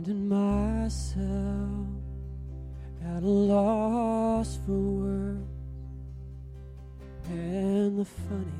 finding myself at a loss for words. And the funny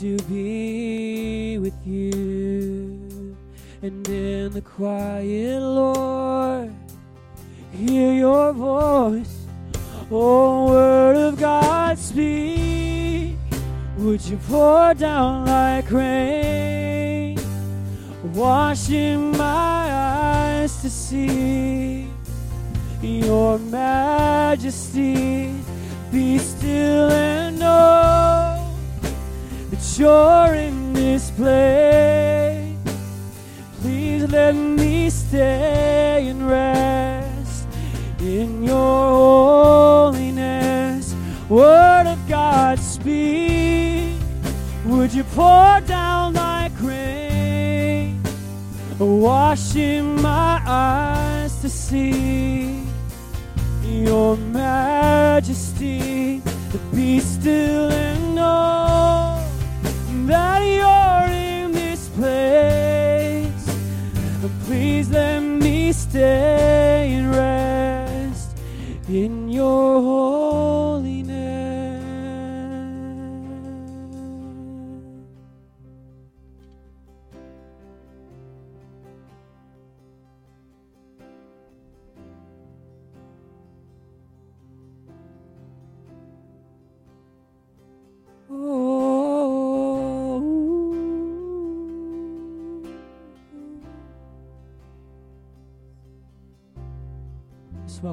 To be with you. And in the quiet, Lord, hear your voice. Oh, word of God, speak. Would you pour down like rain? washing my eyes to see your majesty. Be still and you're in this place. Please let me stay and rest in your holiness. Word of God, speak. Would you pour down like rain? washing my eyes to see your majesty. Be still and know stay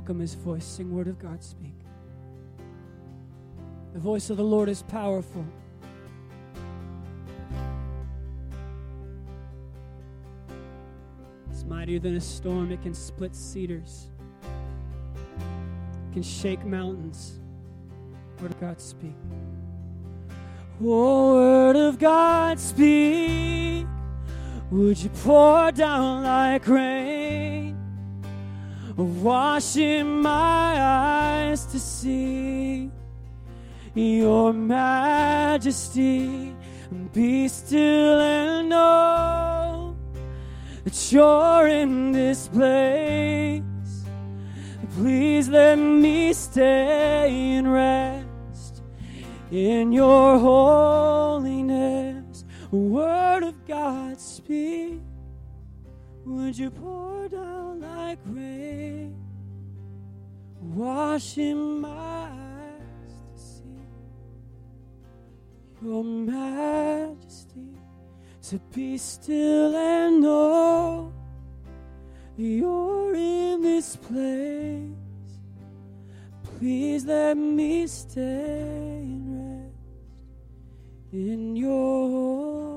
welcome his voice. Sing word of God, speak. The voice of the Lord is powerful. It's mightier than a storm. It can split cedars. It can shake mountains. Word of God, speak. Oh, word of God, speak. Would you pour down like rain, washing my eyes to see your majesty? Be still and know that you're in this place. Please let me stay and rest in your holiness. Word of God, speak. Would you pour down like rain, washing my eyes to see your majesty? To be still and know you're in this place. Please let me stay and rest in your.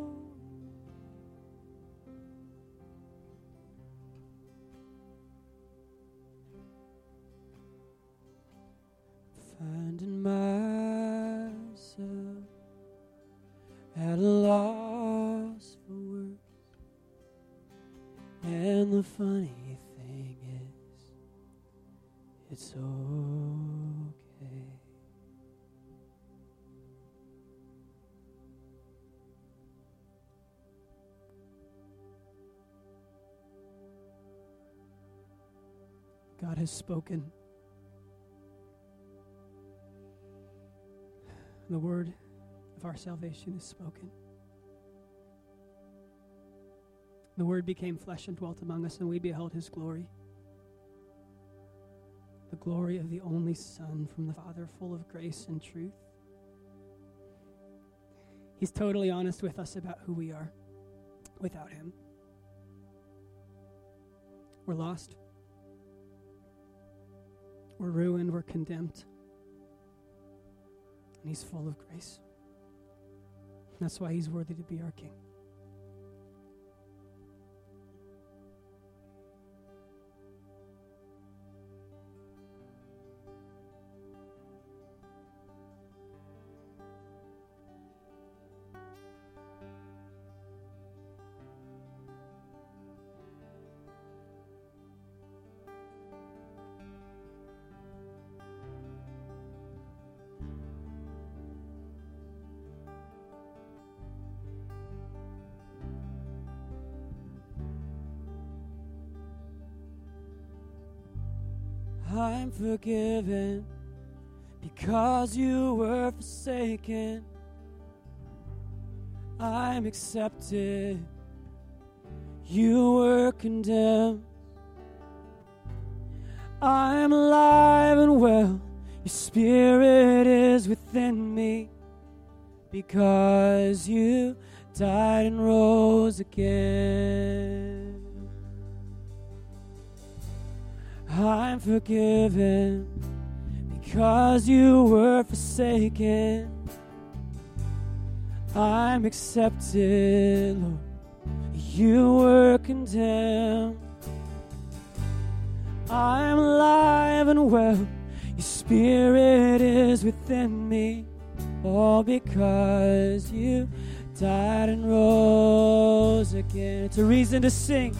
Finding myself at a loss for words. And the funny thing is, it's okay. God has spoken. The word of our salvation is spoken. The Word became flesh and dwelt among us, and we beheld His glory. The glory of the only Son from the Father, full of grace and truth. He's totally honest with us about who we are without Him. We're lost. We're ruined. We're condemned. And He's full of grace. That's why He's worthy to be our King. Forgiven because you were forsaken. I'm accepted. You were condemned. I'm alive and well. Your spirit is within me because you died and rose again. I'm forgiven because you were forsaken. I'm accepted, Lord. You were condemned. I'm alive and well. Your spirit is within me. All because you died and rose again. It's a reason to sing.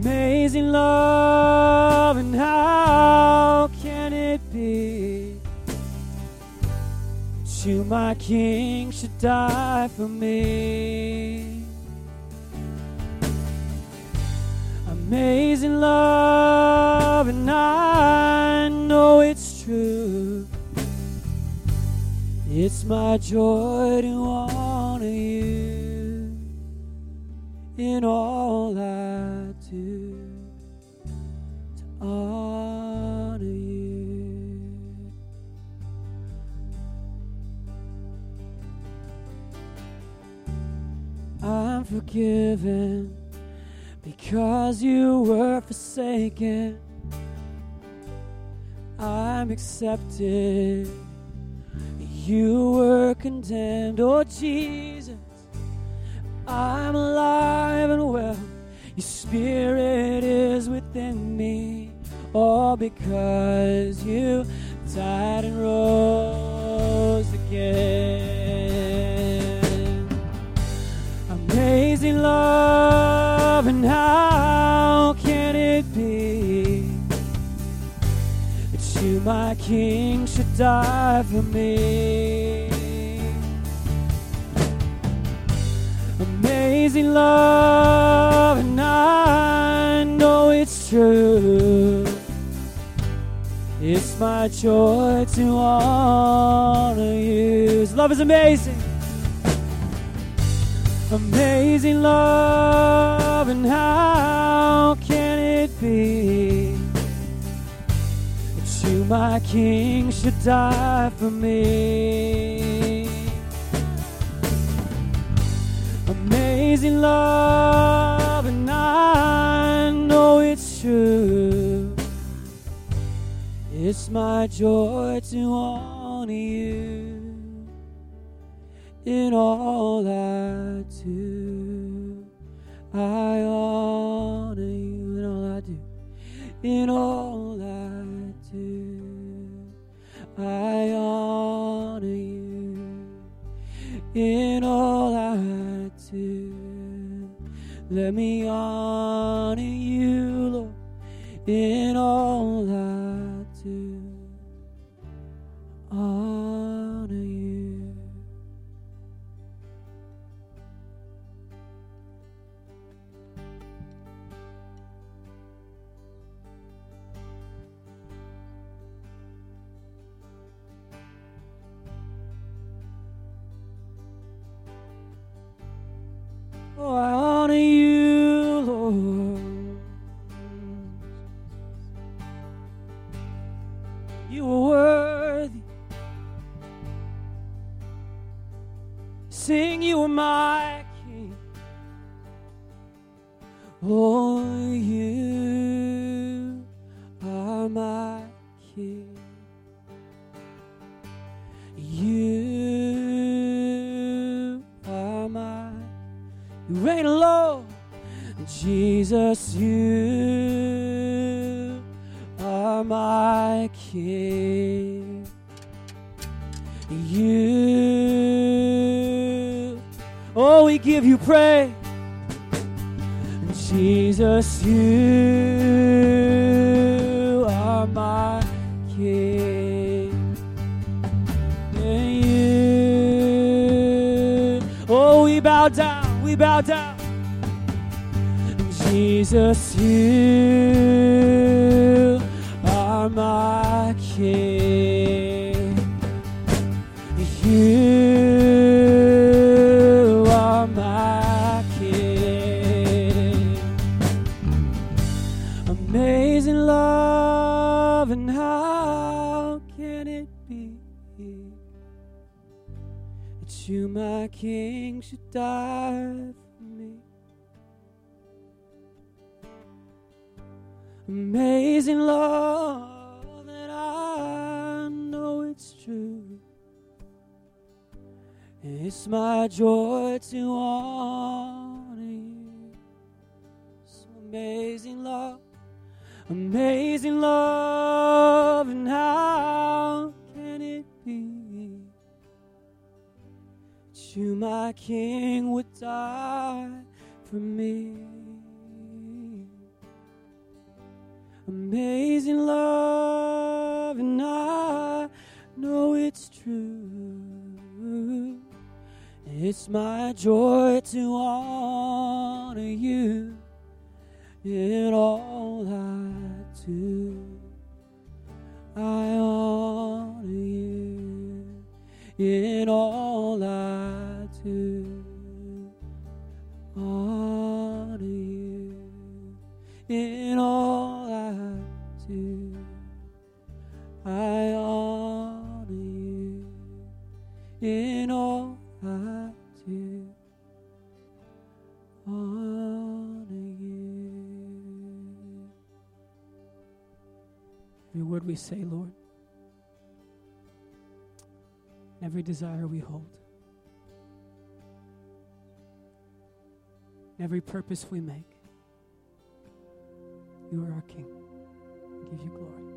Amazing love, and how can it be that you, my King, should die for me? Amazing love, and I know it's true. It's my joy to honor you in all I I'm forgiven because you were forsaken. I'm accepted. You were condemned, oh Jesus. I'm alive and well. Your spirit is within me. All because you died and rose again. Amazing love, and how can it be that you, my King, should die for me? Amazing love, and I know it's true. It's my joy to honor you. His love is amazing. Amazing love, and how can it be that you, my King, should die for me? Amazing love, and I know it's true. It's my joy to honor you in all I do. I honor you in all I do. In all I do, I honor you. In all I do, let me honor you, Lord. In all I Jesus, you are my King. You, oh, we give you praise. Jesus, you joy to honor you. So amazing love, amazing love, and how can it be that you, my King, would die for me? Amazing love, and I know it's true. It's my joy to honor you in all I do. I honor you in all I do. Honor you in all I do. I honor you in all word we say, Lord, every desire we hold, every purpose we make, you are our King. Give you glory.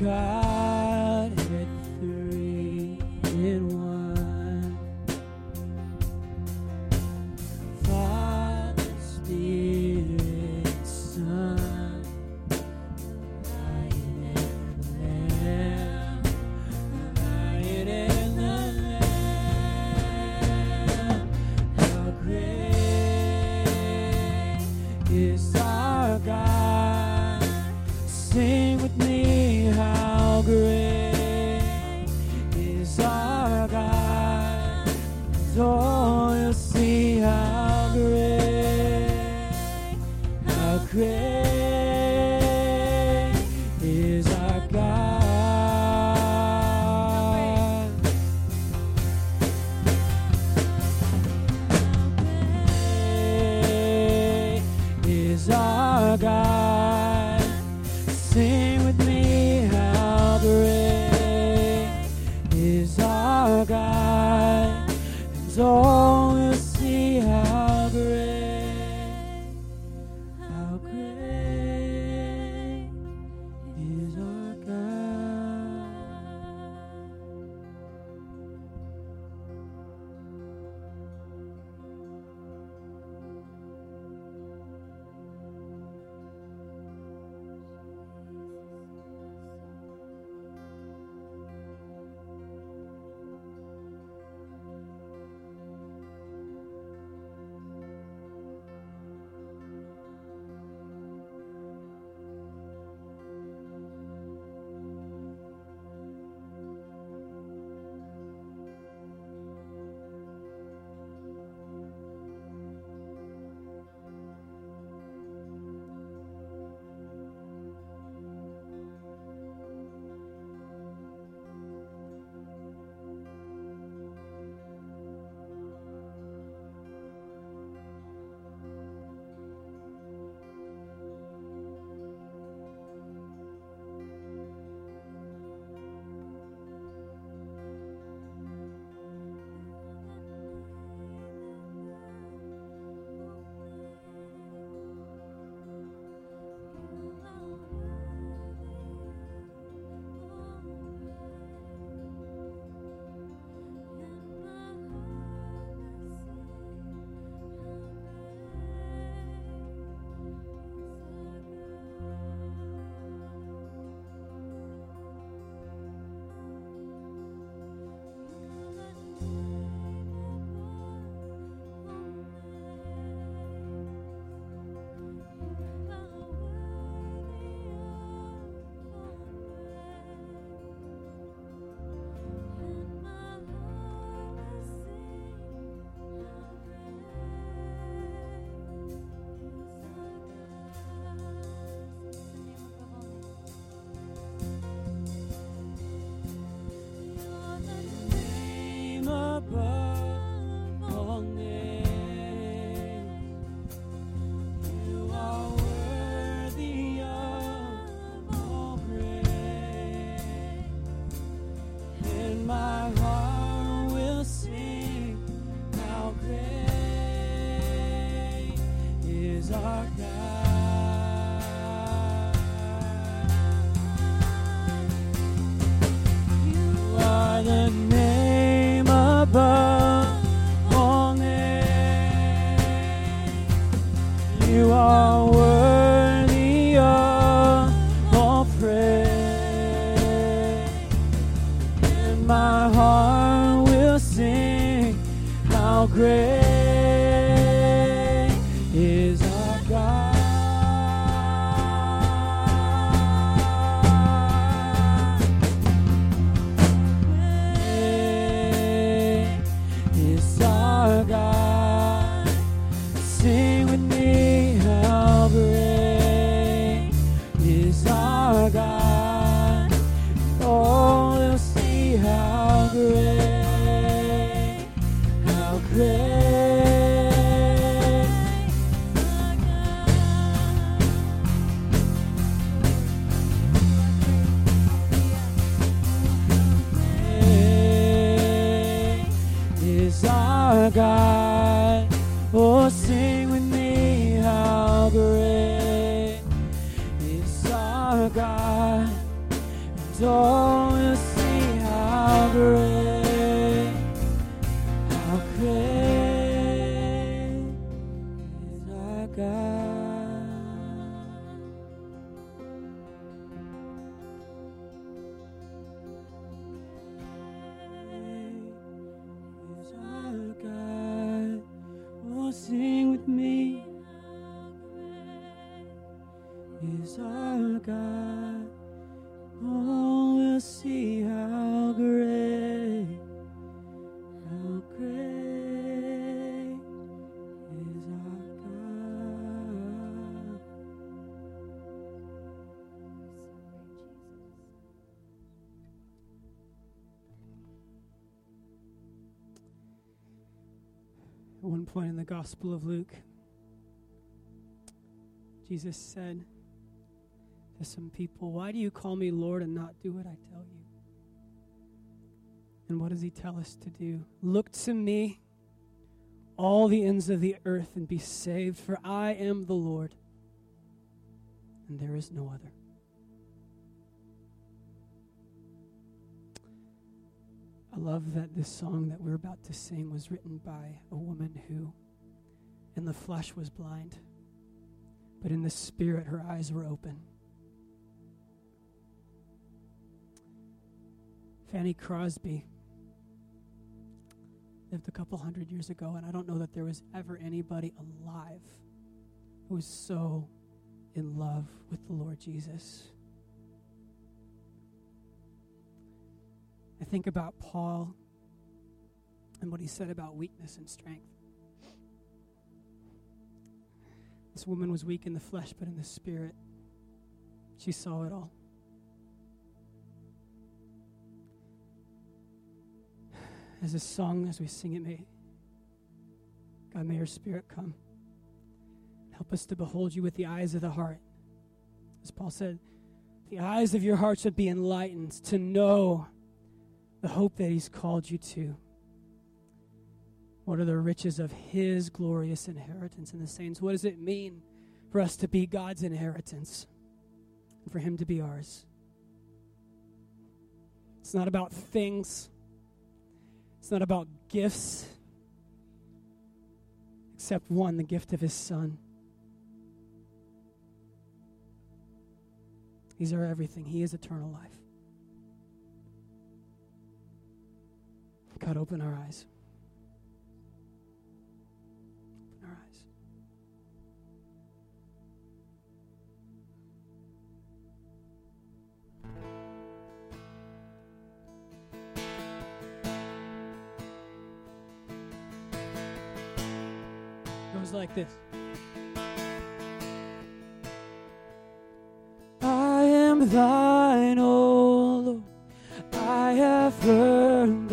The point in the Gospel of Luke, Jesus said to some people, Why do you call me Lord and not do what I tell you? And what does he tell us to do? Look to me, all the ends of the earth, and be saved, for I am the Lord, and there is no other. Love that this song that we're about to sing was written by a woman who, in the flesh, was blind, but in the spirit, her eyes were open. Fanny Crosby lived a couple hundred years ago, and I don't know that there was ever anybody alive who was so in love with the Lord Jesus. I think about Paul and what he said about weakness and strength. This woman was weak in the flesh, but in the spirit, she saw it all. As this song, as we sing it, may God, may your spirit come. Help us to behold you with the eyes of the heart. As Paul said, the eyes of your heart should be enlightened to know the hope that He's called you to. What are the riches of His glorious inheritance in the saints? What does it mean for us to be God's inheritance and for Him to be ours? It's not about things, it's not about gifts, except one the gift of His Son. He's our everything, He is eternal life. God, open our eyes. Open our eyes. It goes like this. I am thine, O Lord. I have heard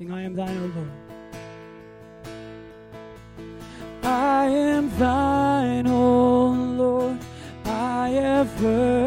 Sing, I am thine, O Lord. I am thine, O Lord. I have heard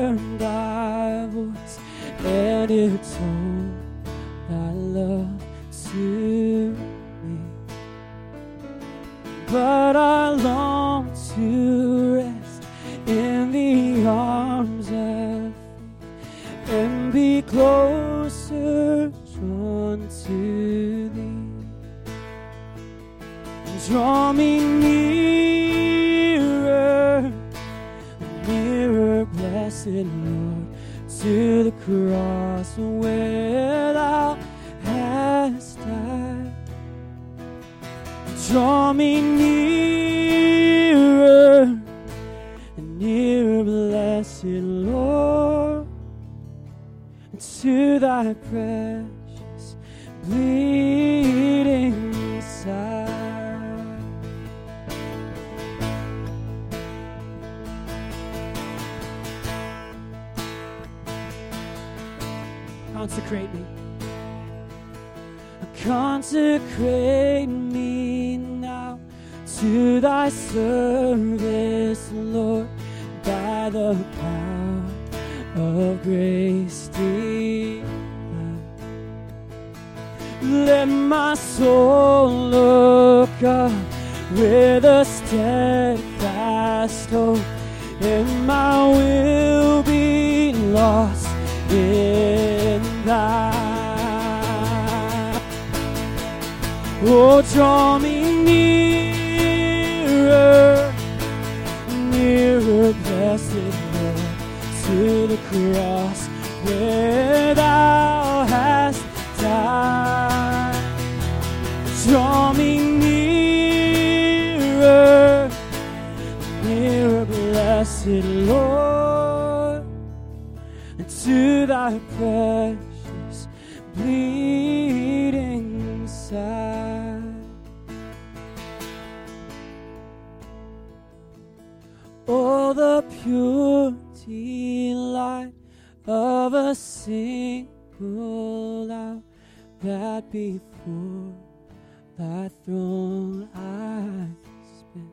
service, Lord, by the power of grace divine. Let my soul look up with a steadfast hope, and my will be lost in thy. Oh, draw me cross where thou hast died. Draw me nearer, nearer, blessed Lord, to thy precious single hour that before thy throne I spent.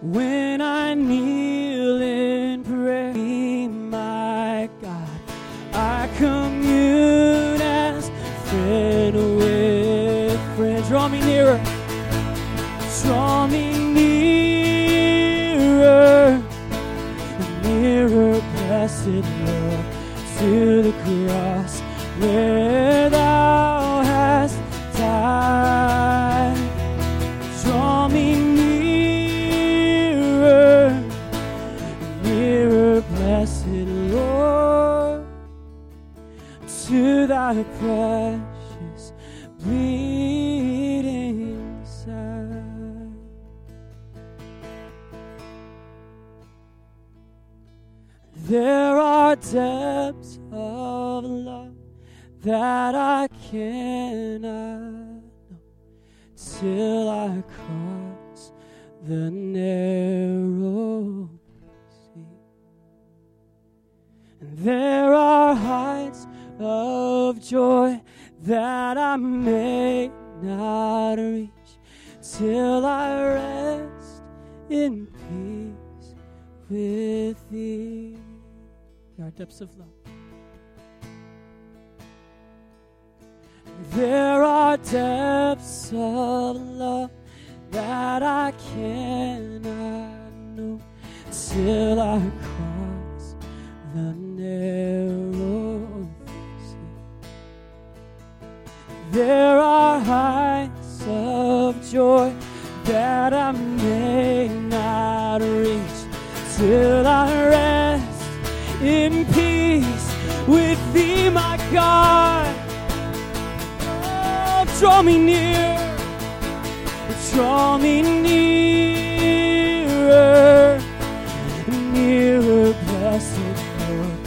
When I kneel in prayer, my God, I commune as friend with friend. Draw me nearer, draw me nearer, nearer, blessed Lord, to the cross where I cannot know till I cross the narrow sea. And there are heights of joy that I may not reach till I rest in peace with thee. There are depths of love. There are depths of love that I cannot know till I cross the narrow sea. There are heights of joy that I may not reach till I rest in peace with thee, my God. Draw me near, draw me nearer, nearer, blessed Lord,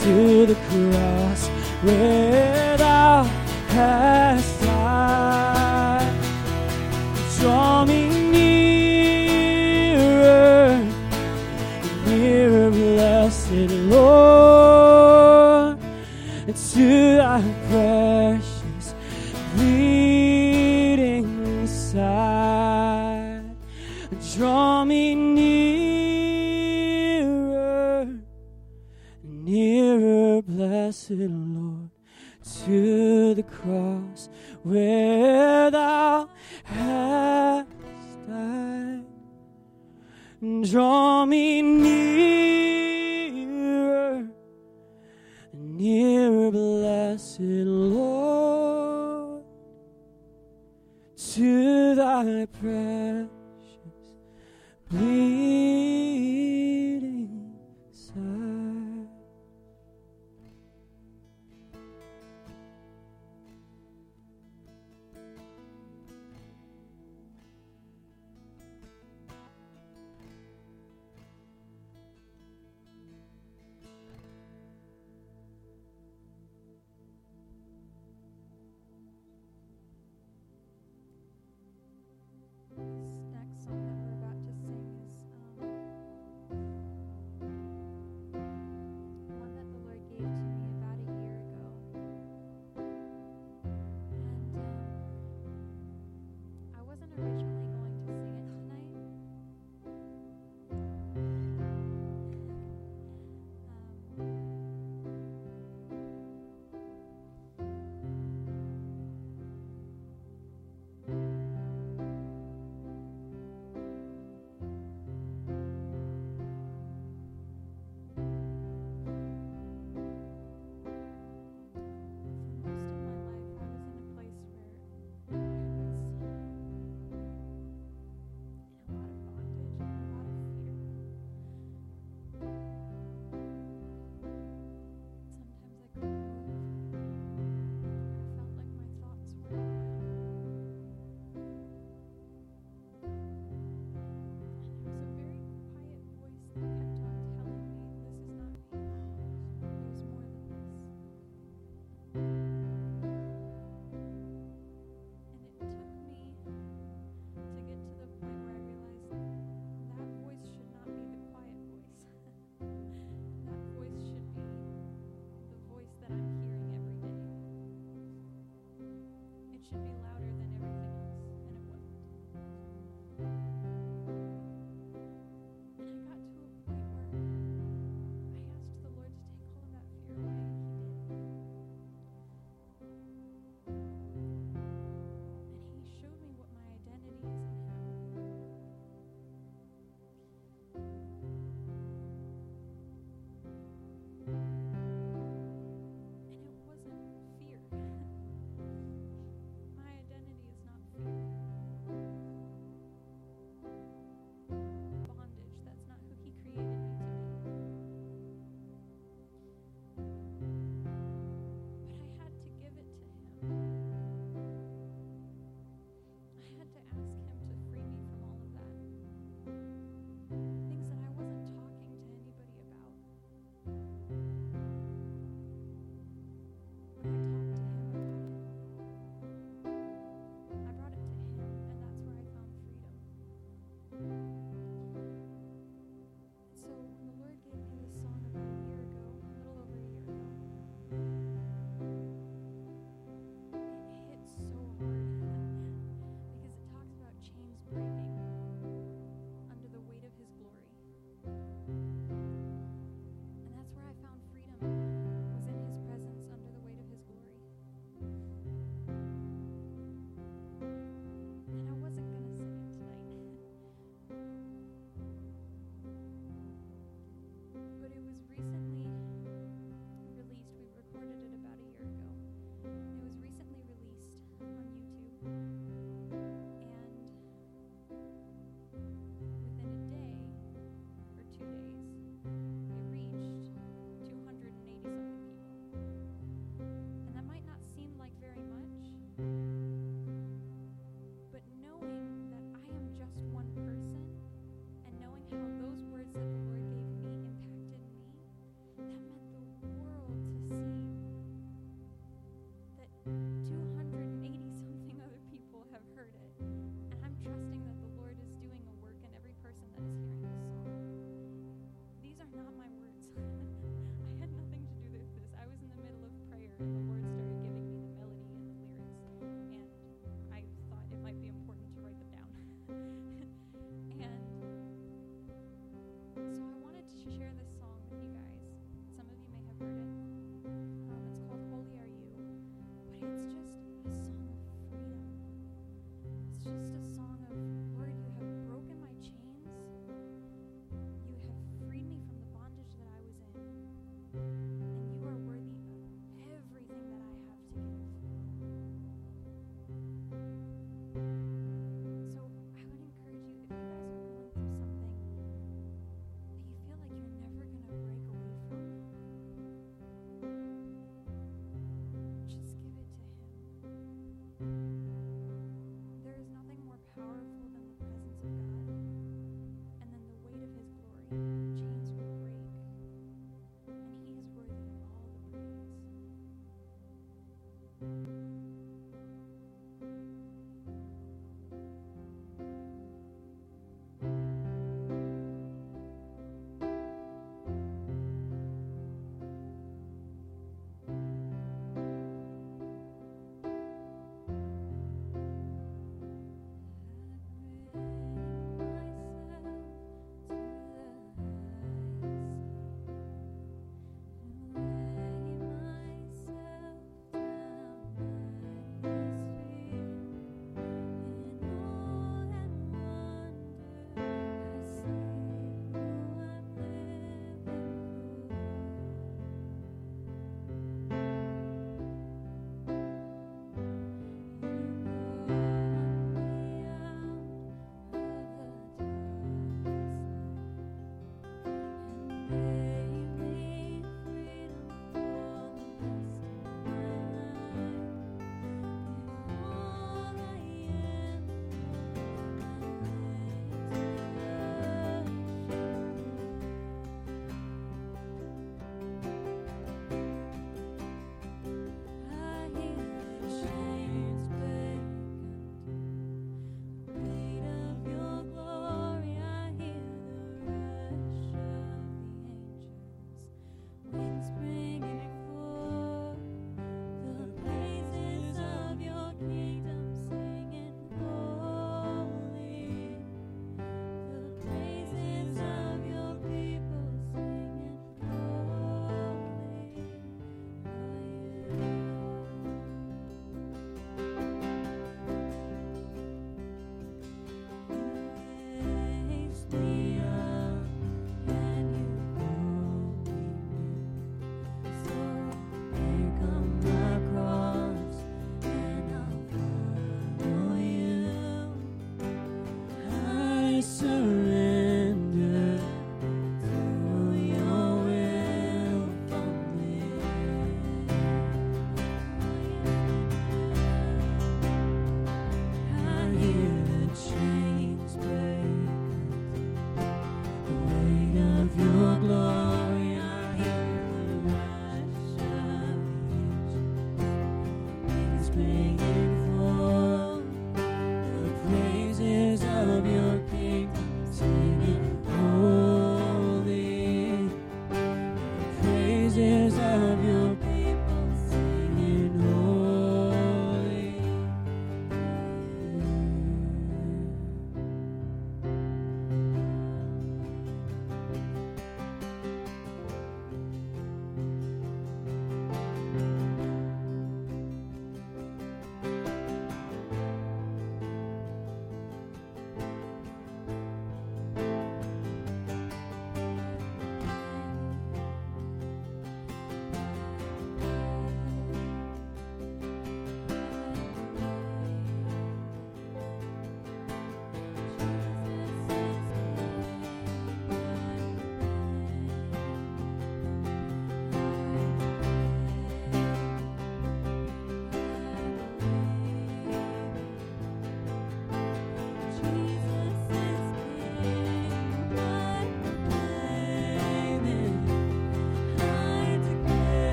to the cross where thou hast Draw me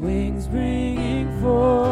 Wings bringing forth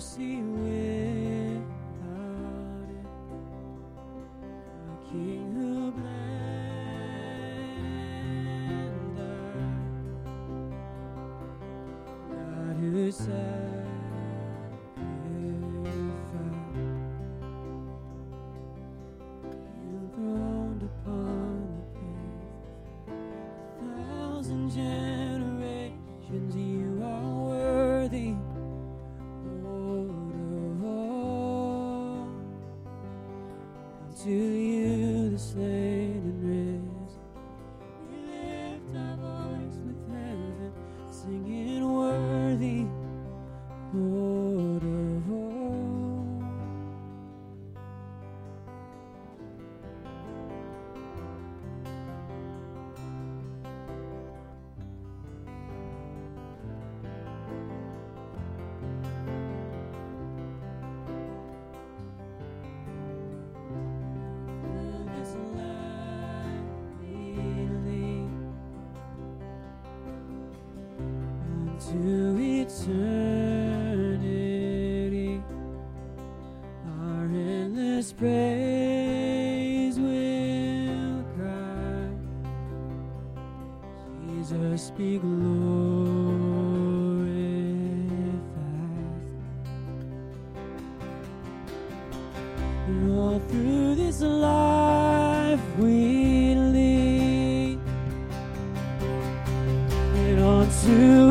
mercy will. be glorified. And all through this life we lead, and on to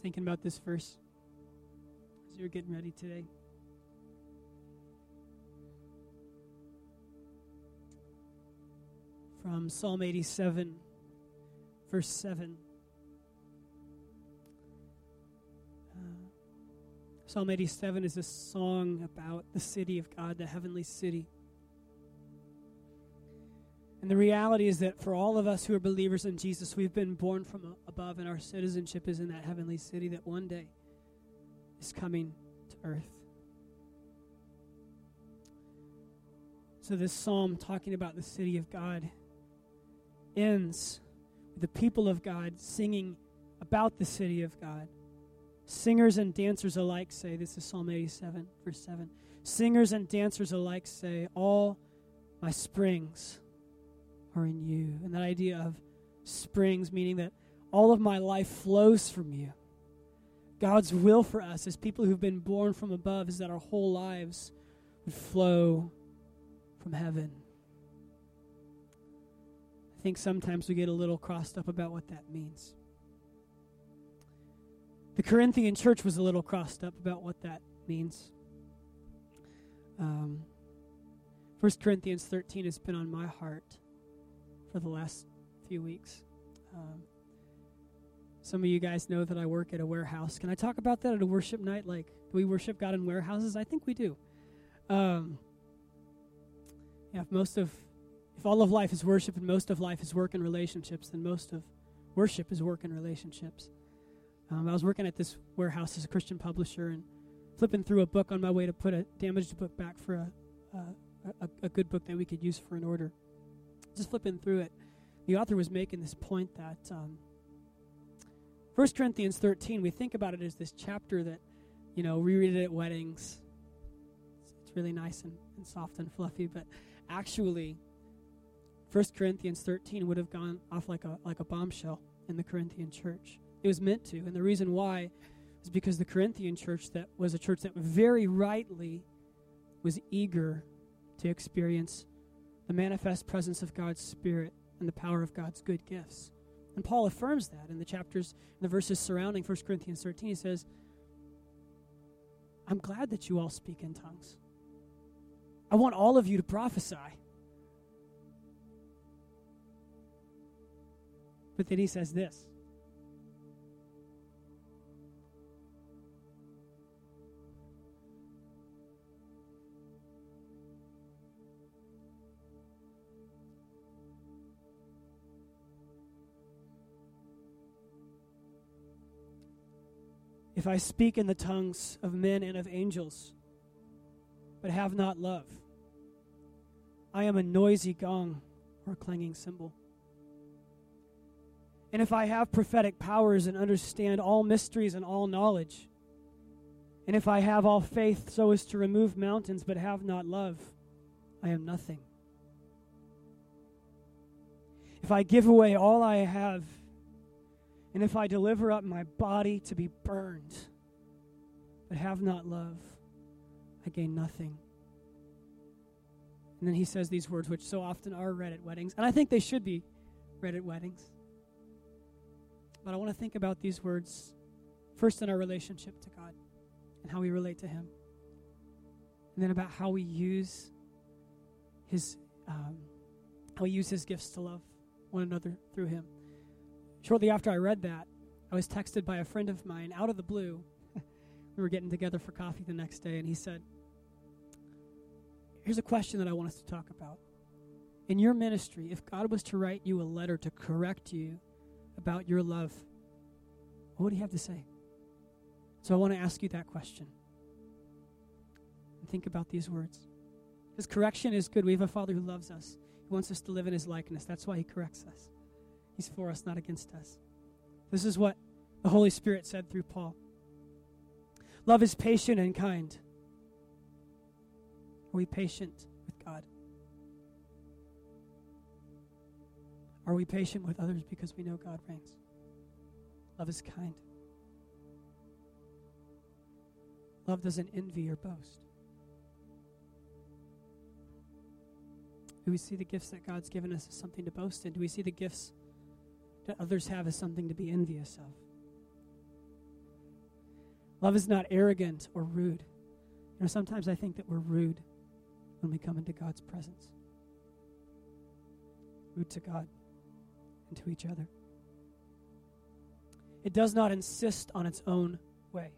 thinking about this verse as you're getting ready today. From Psalm 87, verse 7. Uh, Psalm 87 is a song about the city of God, the heavenly city. And the reality is that for all of us who are believers in Jesus, we've been born from above, and our citizenship is in that heavenly city that one day is coming to earth. So, this psalm talking about the city of God ends with the people of God singing about the city of God. Singers and dancers alike say, this is Psalm 87, verse 7. Singers and dancers alike say, All my springs are in you. And that idea of springs, meaning that all of my life flows from you. God's will for us as people who've been born from above is that our whole lives would flow from heaven. I think sometimes we get a little crossed up about what that means. The Corinthian church was a little crossed up about what that means. Um, 1 Corinthians 13 has been on my heart for the last few weeks. Um, some of you guys know that I work at a warehouse. Can I talk about that at a worship night? Like, do we worship God in warehouses? I think we do. Um, yeah, most of, if all of life is worship and most of life is work and relationships, then most of worship is work and relationships. Um, I was working at this warehouse as a Christian publisher and flipping through a book on my way to put a damaged book back for a, a, a, a good book that we could use for an order. Just flipping through it, the author was making this point that um, 1 Corinthians 13, we think about it as this chapter that, you know, we read it at weddings. It's, it's really nice and, and soft and fluffy, but actually, 1 Corinthians 13 would have gone off like a, like a bombshell in the Corinthian church. It was meant to. And the reason why is because the Corinthian church that was a church that very rightly was eager to experience the manifest presence of God's Spirit and the power of God's good gifts. And Paul affirms that in the chapters, in the verses surrounding 1 Corinthians 13. He says, I'm glad that you all speak in tongues. I want all of you to prophesy. But then he says this If I speak in the tongues of men and of angels, but have not love, I am a noisy gong or a clanging cymbal. And if I have prophetic powers and understand all mysteries and all knowledge, and if I have all faith so as to remove mountains but have not love, I am nothing. If I give away all I have, and if I deliver up my body to be burned, but have not love, I gain nothing. And then he says these words, which so often are read at weddings, and I think they should be read at weddings. But I want to think about these words first in our relationship to God and how we relate to Him, and then about how we use His um, how we use His gifts to love one another through Him. Shortly after I read that, I was texted by a friend of mine out of the blue. we were getting together for coffee the next day, and he said, Here's a question that I want us to talk about. In your ministry, if God was to write you a letter to correct you about your love, what would he have to say? So I want to ask you that question. And think about these words. Because correction is good. We have a Father who loves us. He wants us to live in his likeness. That's why he corrects us. He's for us, not against us. This is what the Holy Spirit said through Paul. Love is patient and kind. Are we patient with God? Are we patient with others because we know God reigns? Love is kind. Love doesn't envy or boast. Do we see the gifts that God's given us as something to boast in? Do we see the gifts that others have as something to be envious of? Love is not arrogant or rude. You know, sometimes I think that we're rude when we come into God's presence. Rude to God and to each other. It does not insist on its own way.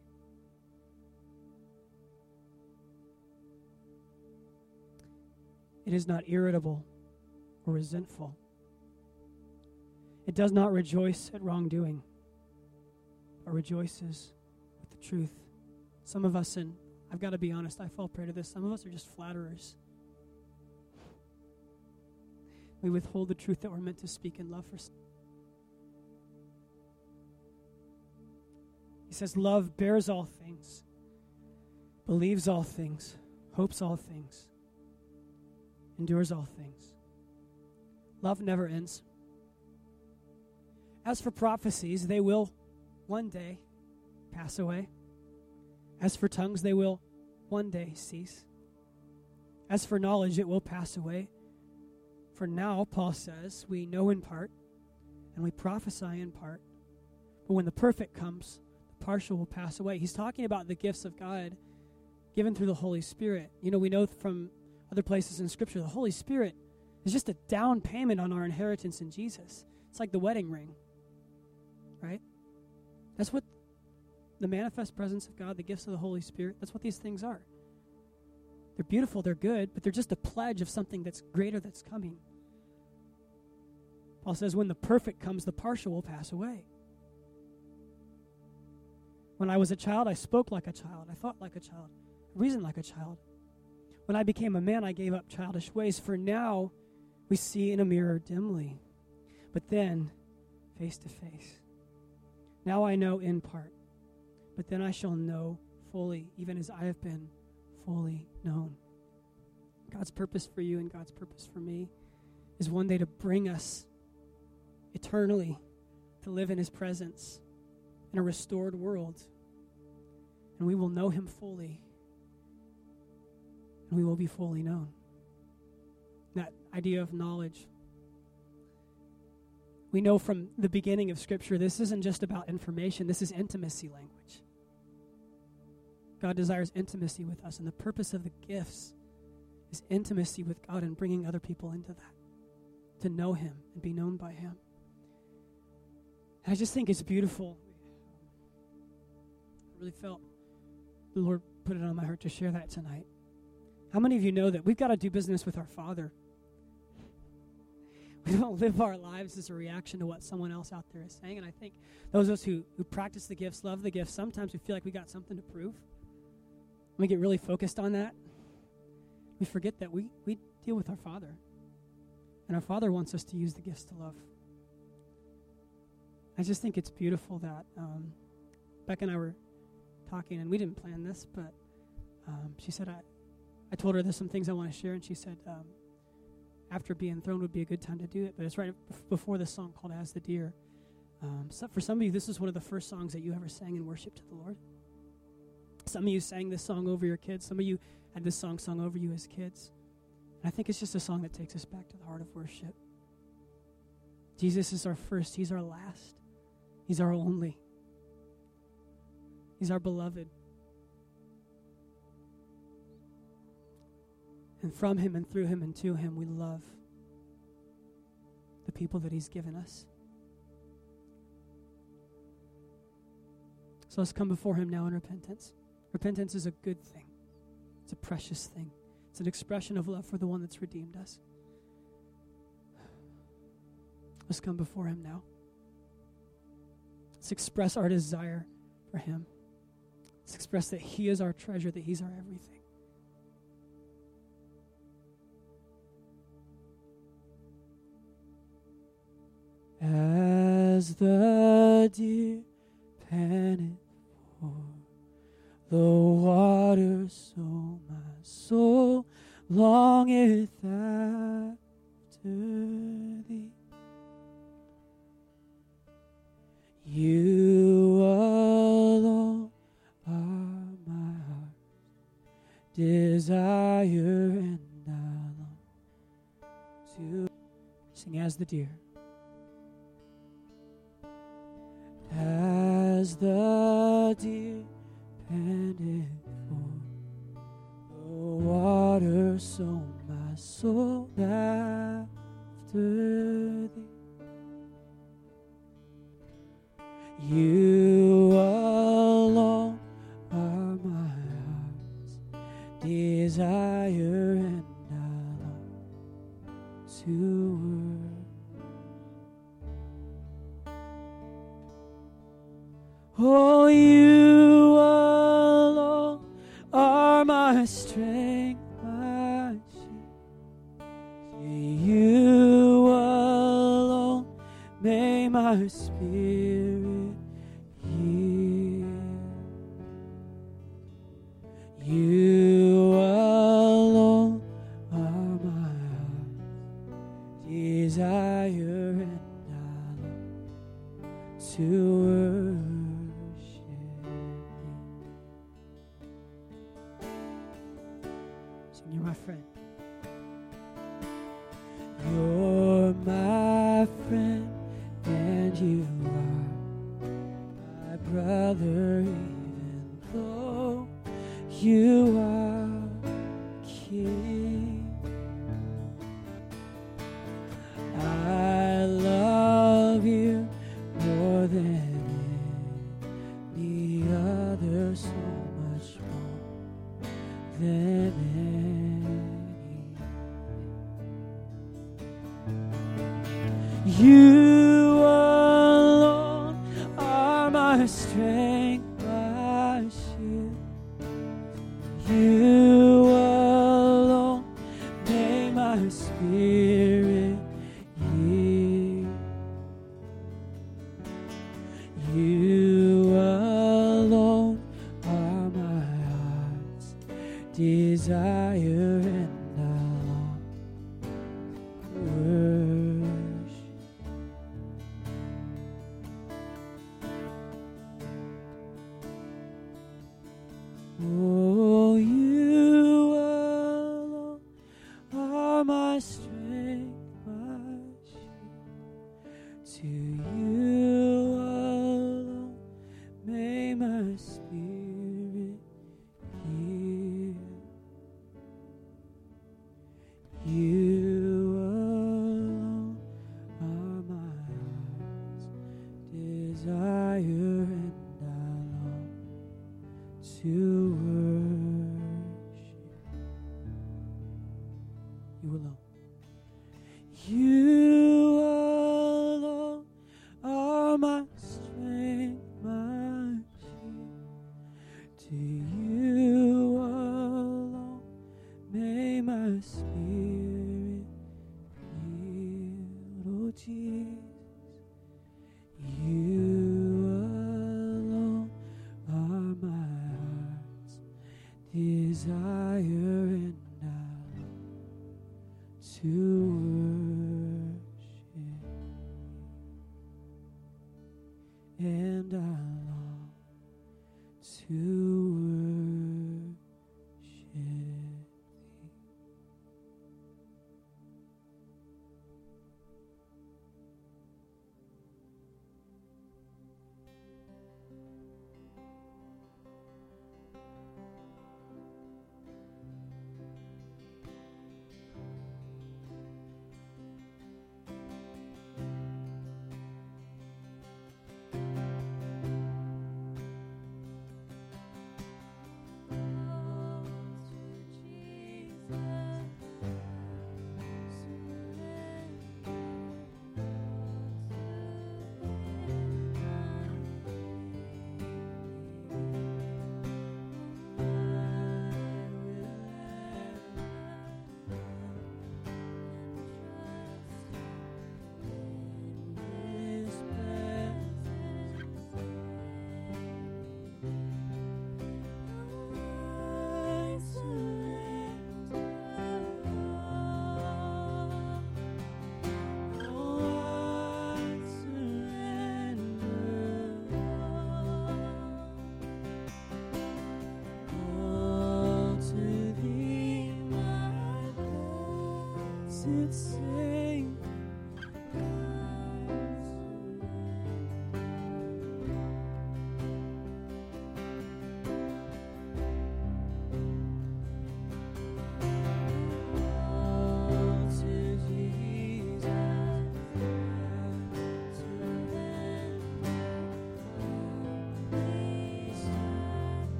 It is not irritable or resentful. It does not rejoice at wrongdoing, but rejoices with the truth. Some of us, and I've got to be honest, I fall prey to this. Some of us are just flatterers. We withhold the truth that we're meant to speak in love for. He says, Love bears all things, believes all things, hopes all things, endures all things. Love never ends. As for prophecies, they will one day pass away. As for tongues, they will one day cease. As for knowledge, it will pass away. For now, Paul says, we know in part and we prophesy in part. But when the perfect comes, the partial will pass away. He's talking about the gifts of God given through the Holy Spirit. You know, we know from other places in Scripture the Holy Spirit is just a down payment on our inheritance in Jesus. It's like the wedding ring, right? That's what the manifest presence of God, the gifts of the Holy Spirit, that's what these things are. They're beautiful, they're good, but they're just a pledge of something that's greater that's coming. Paul says, when the perfect comes, the partial will pass away. When I was a child, I spoke like a child, I thought like a child, I reasoned like a child. When I became a man, I gave up childish ways. For now, we see in a mirror dimly, but then face to face. Now I know in part, but then I shall know fully, even as I have been fully known. God's purpose for you and God's purpose for me is one day to bring us eternally to live in His presence in a restored world. And we will know Him fully, and we will be fully known. That idea of knowledge. We know from the beginning of Scripture, this isn't just about information, this is intimacy language. God desires intimacy with us, and the purpose of the gifts is intimacy with God and bringing other people into that, to know Him and be known by Him. And I just think it's beautiful. I really felt the Lord put it on my heart to share that tonight. How many of you know that we've got to do business with our Father? We don't live our lives as a reaction to what someone else out there is saying. And I think those of us who, who practice the gifts, love the gifts, sometimes we feel like we got something to prove. We get really focused on that. We forget that we, we deal with our Father. And our Father wants us to use the gifts to love. I just think it's beautiful that um, Beck and I were talking, and we didn't plan this, but um, she said, I, I told her there's some things I want to share, and she said, um, after Be Enthroned would be a good time to do it, but it's right before the song called As the Deer. Um, so for some of you, this is one of the first songs that you ever sang in worship to the Lord. Some of you sang this song over your kids. Some of you had this song sung over you as kids. And I think it's just a song that takes us back to the heart of worship. Jesus is our first, He's our last, He's our only, He's our beloved. And from Him and through Him and to Him, we love the people that He's given us. So let's come before Him now in repentance. Repentance is a good thing, it's a precious thing, it's an expression of love for the one that's redeemed us. Let's come before Him now. Let's express our desire for Him. Let's express that He is our treasure, that He's our everything. As the deer panteth for the water, so my soul longeth after thee. You alone are my heart's desire, and I long to sing as the deer. as the deer panted for the water, so my soul after thee. You alone are my heart's desire, and I long to. Oh, you alone are my strength, my shield. You alone may my spirit. desire and I.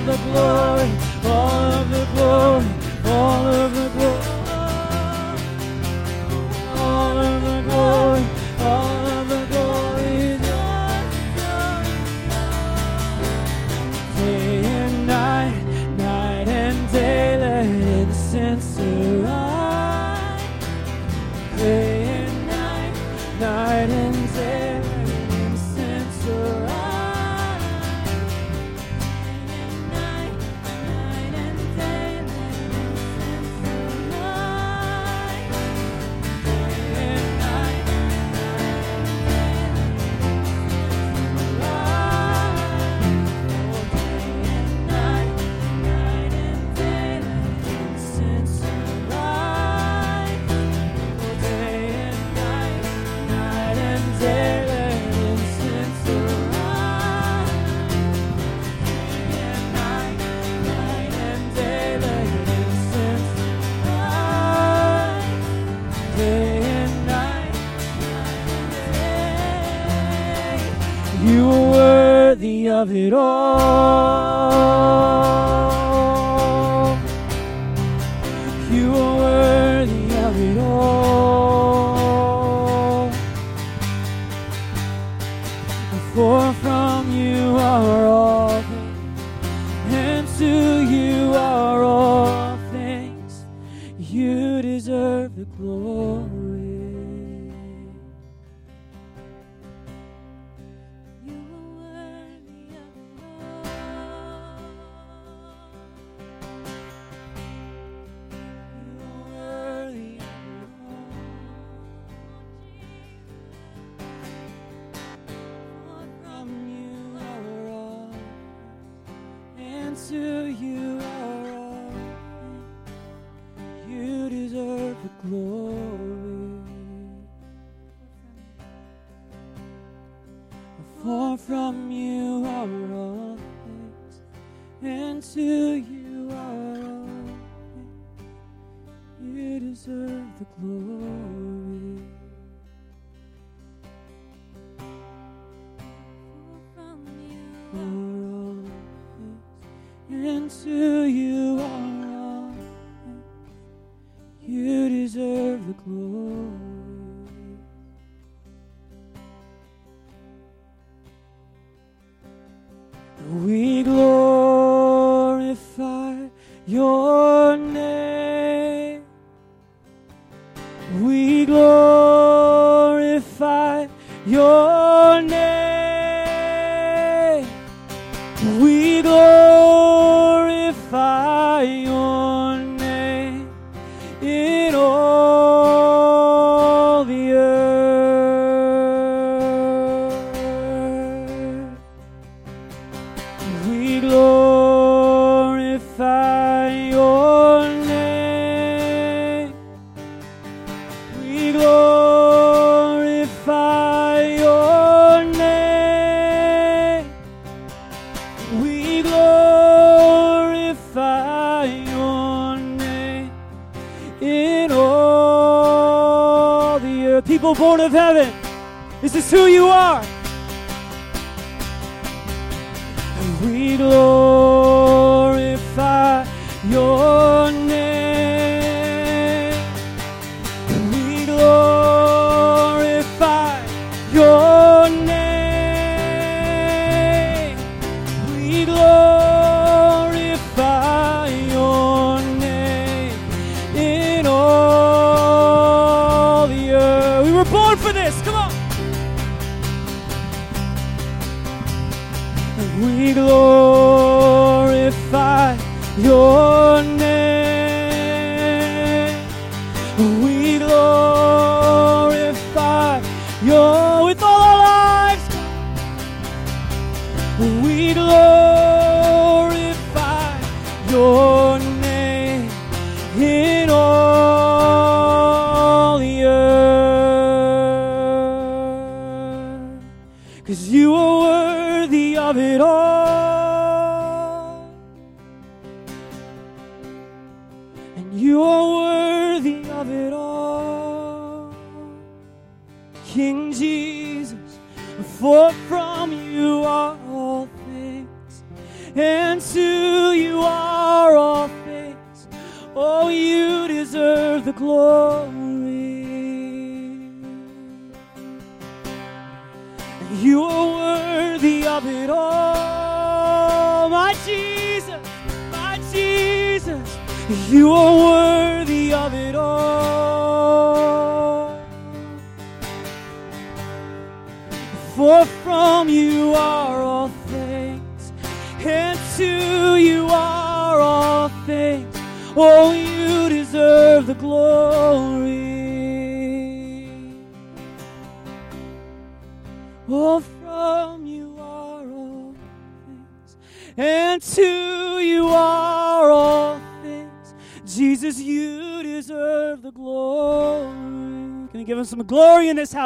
of the glory, all of the glory, all of the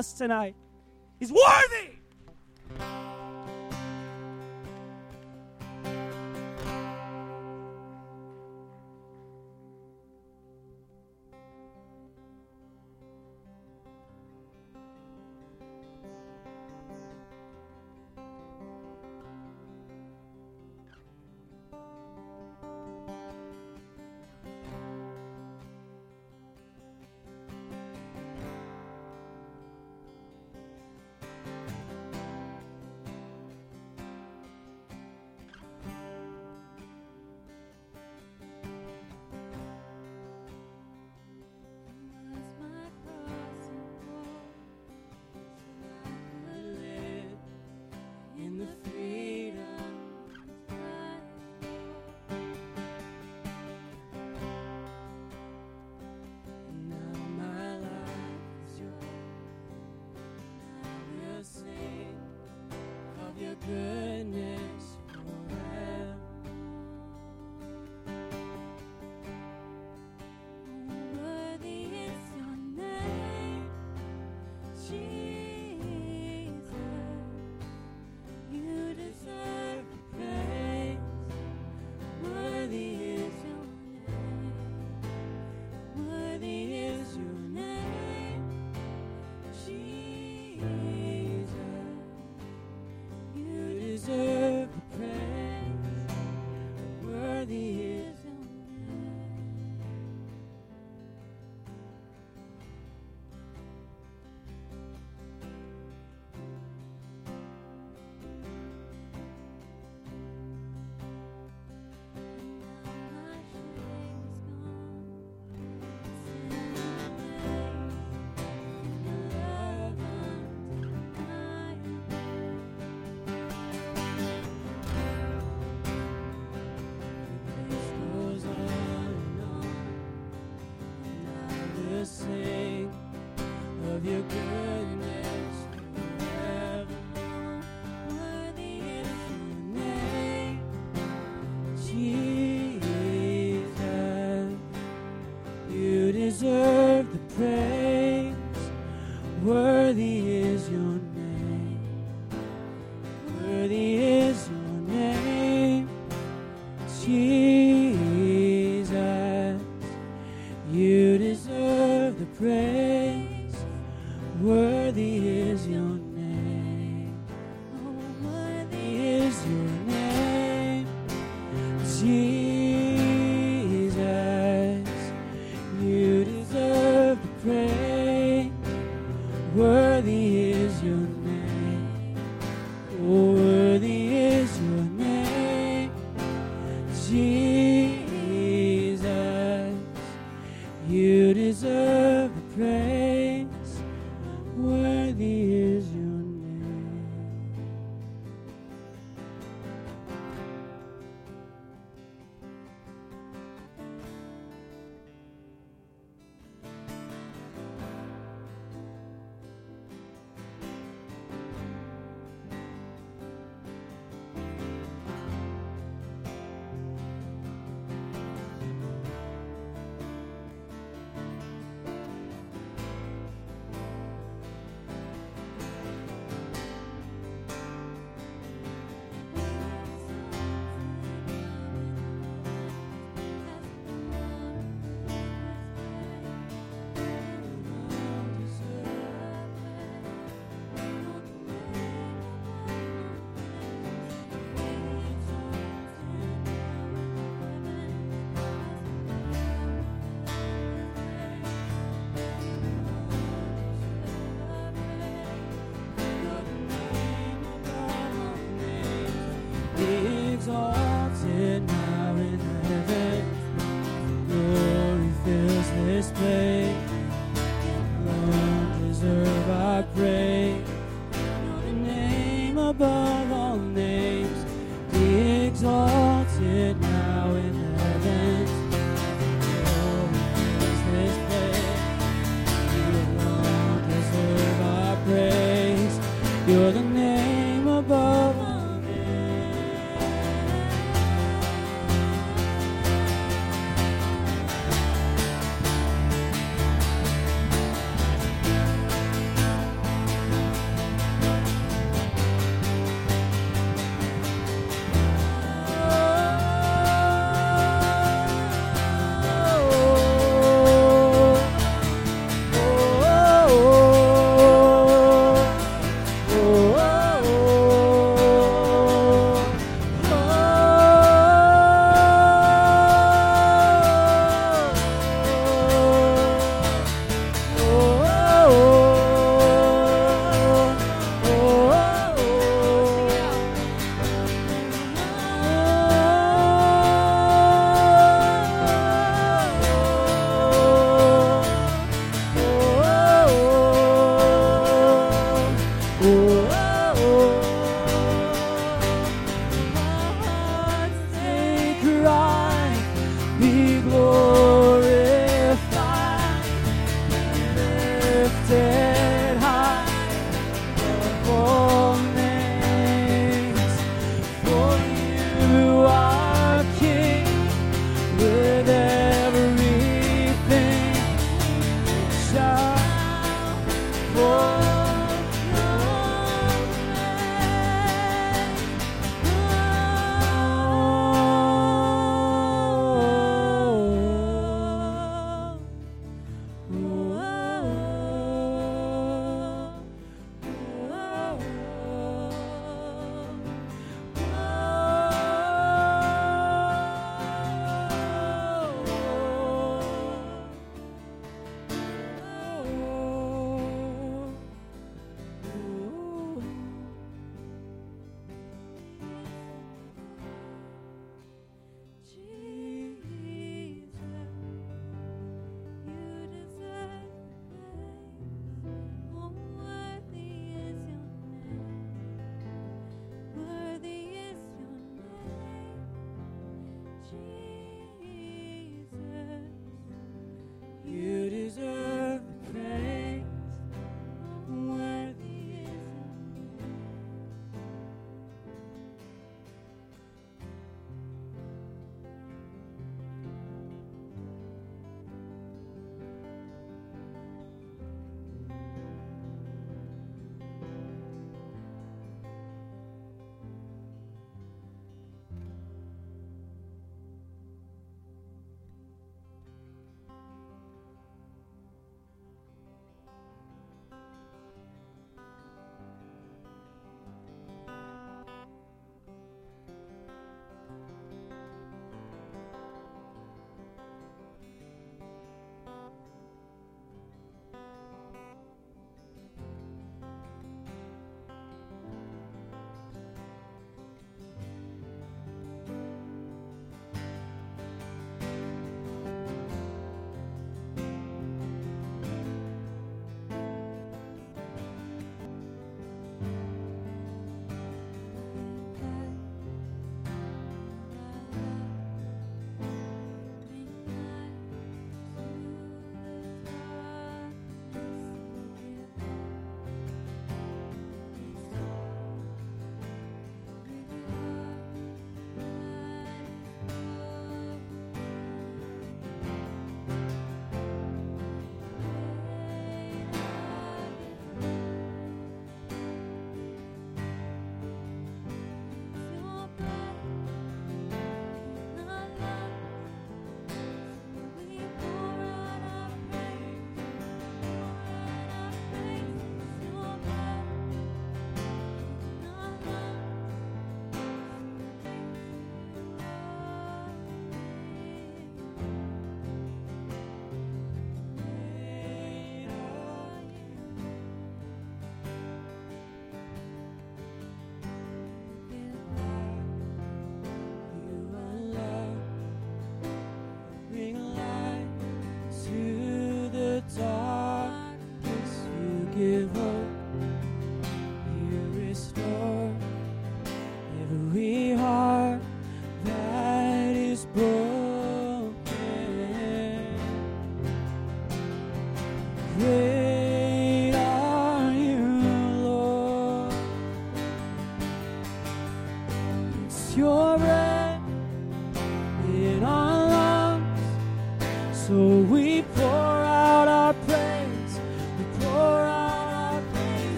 house tonight?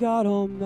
God Almighty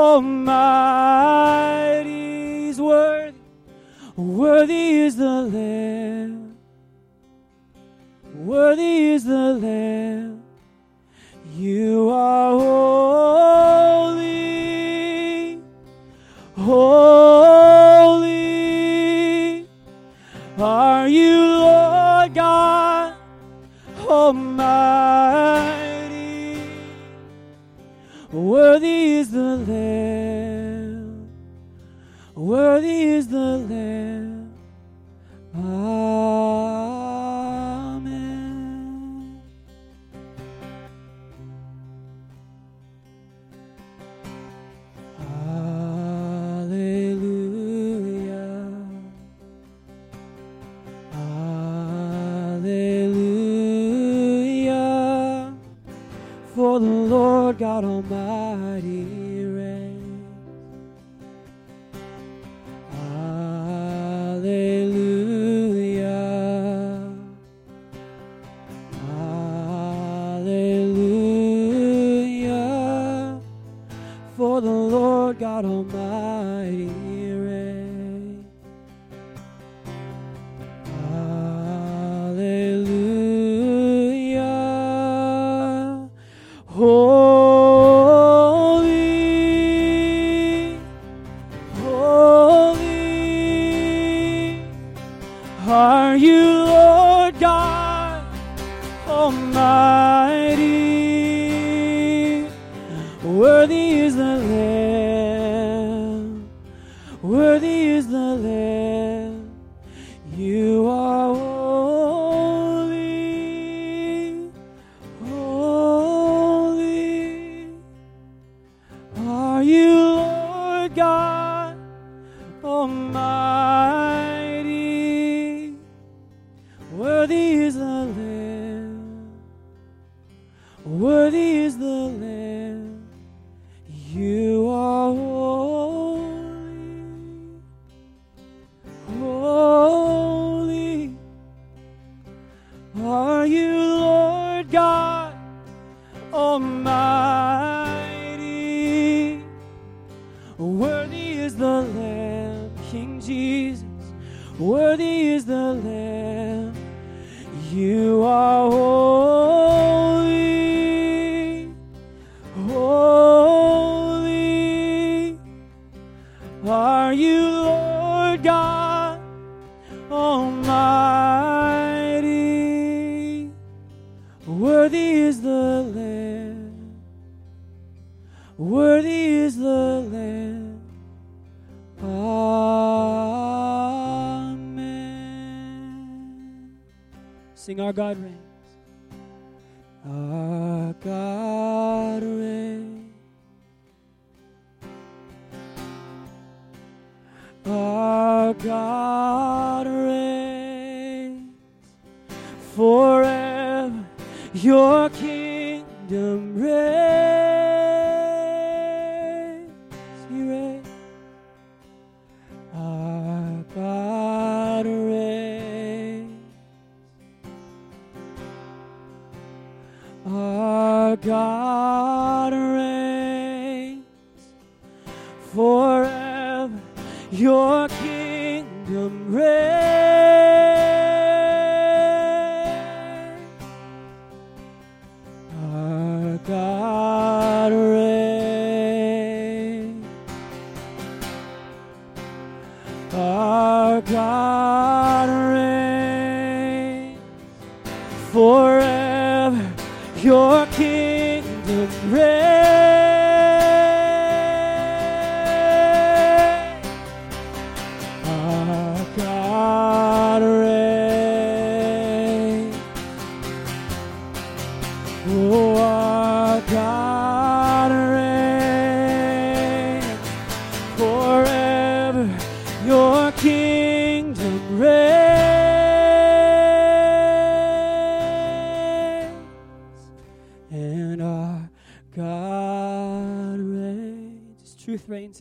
Almighty is worthy, worthy is the Lamb, worthy is the Lamb. You are holy. Worthy is the Lamb.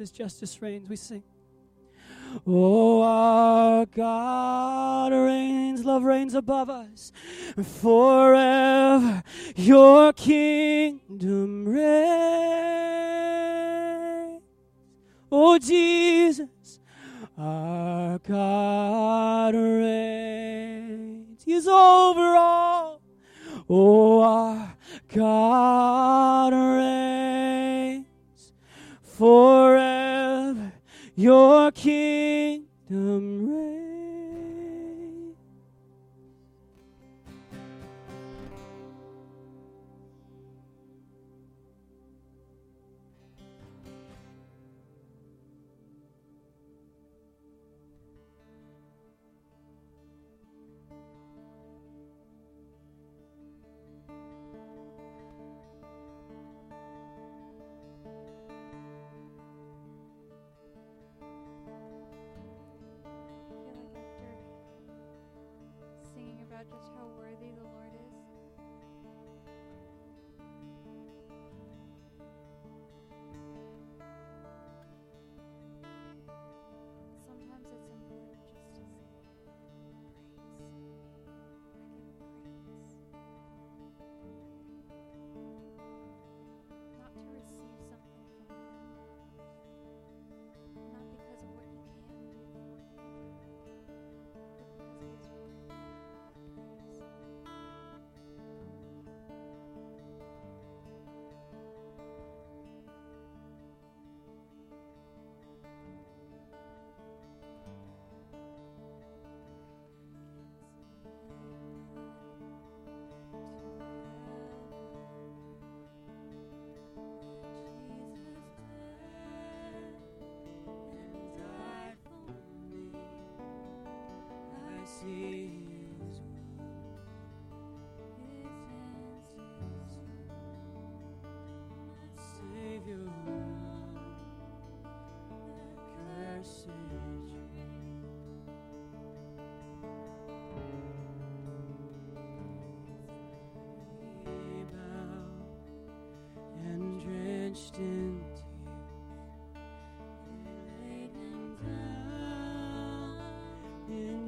as justice reigns. We sing. Oh, our God reigns, love reigns above us forever. Your kingdom reigns. Oh, Jesus, our God reigns. He is over all. Oh, our God reigns forever your kingdom reigns.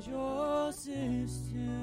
your sister.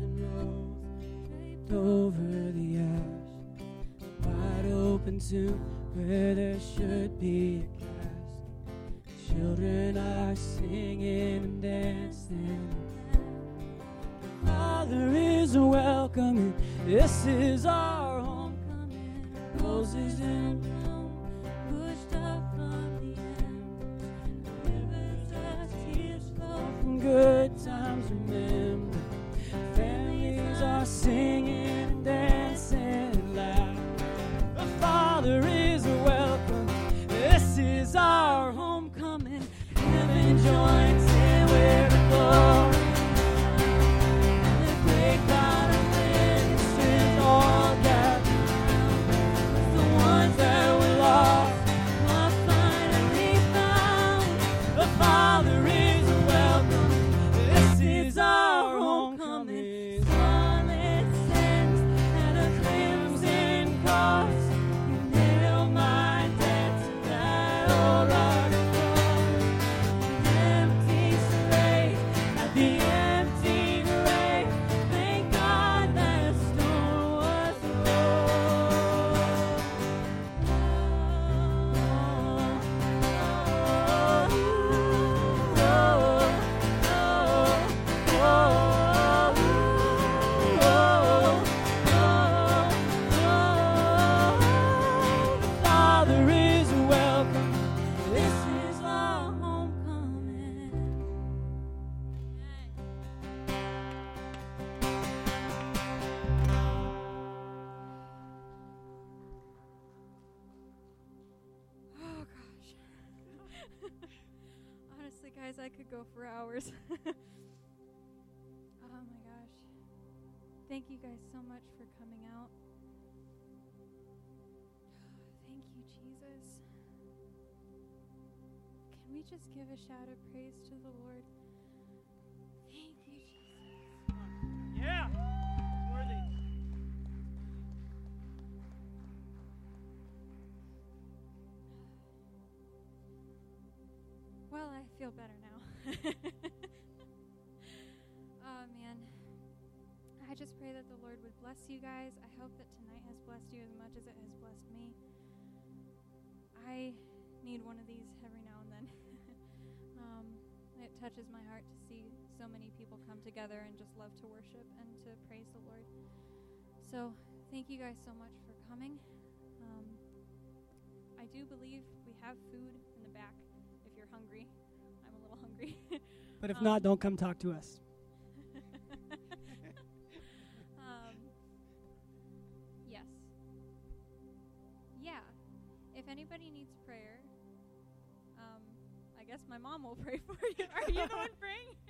the rose, draped over the ash, wide open to where there should be a cast. Children are singing and dancing. Father is welcoming. This is our homecoming. Roses in Thank you, Jesus. Can we just give a shout of praise to the Lord? Thank you, Jesus. Yeah. Worthy. Well, I feel better now. oh, man. I just pray that the Lord would bless you guys. I hope that tonight has blessed you as much as it has blessed me. I need one of these every now and then. um, it touches my heart to see so many people come together and just love to worship and to praise the Lord. So, thank you guys so much for coming. Um, I do believe we have food in the back if you're hungry. I'm a little hungry. but if um, not, don't come talk to us. My mom will pray for you. Are you the one praying?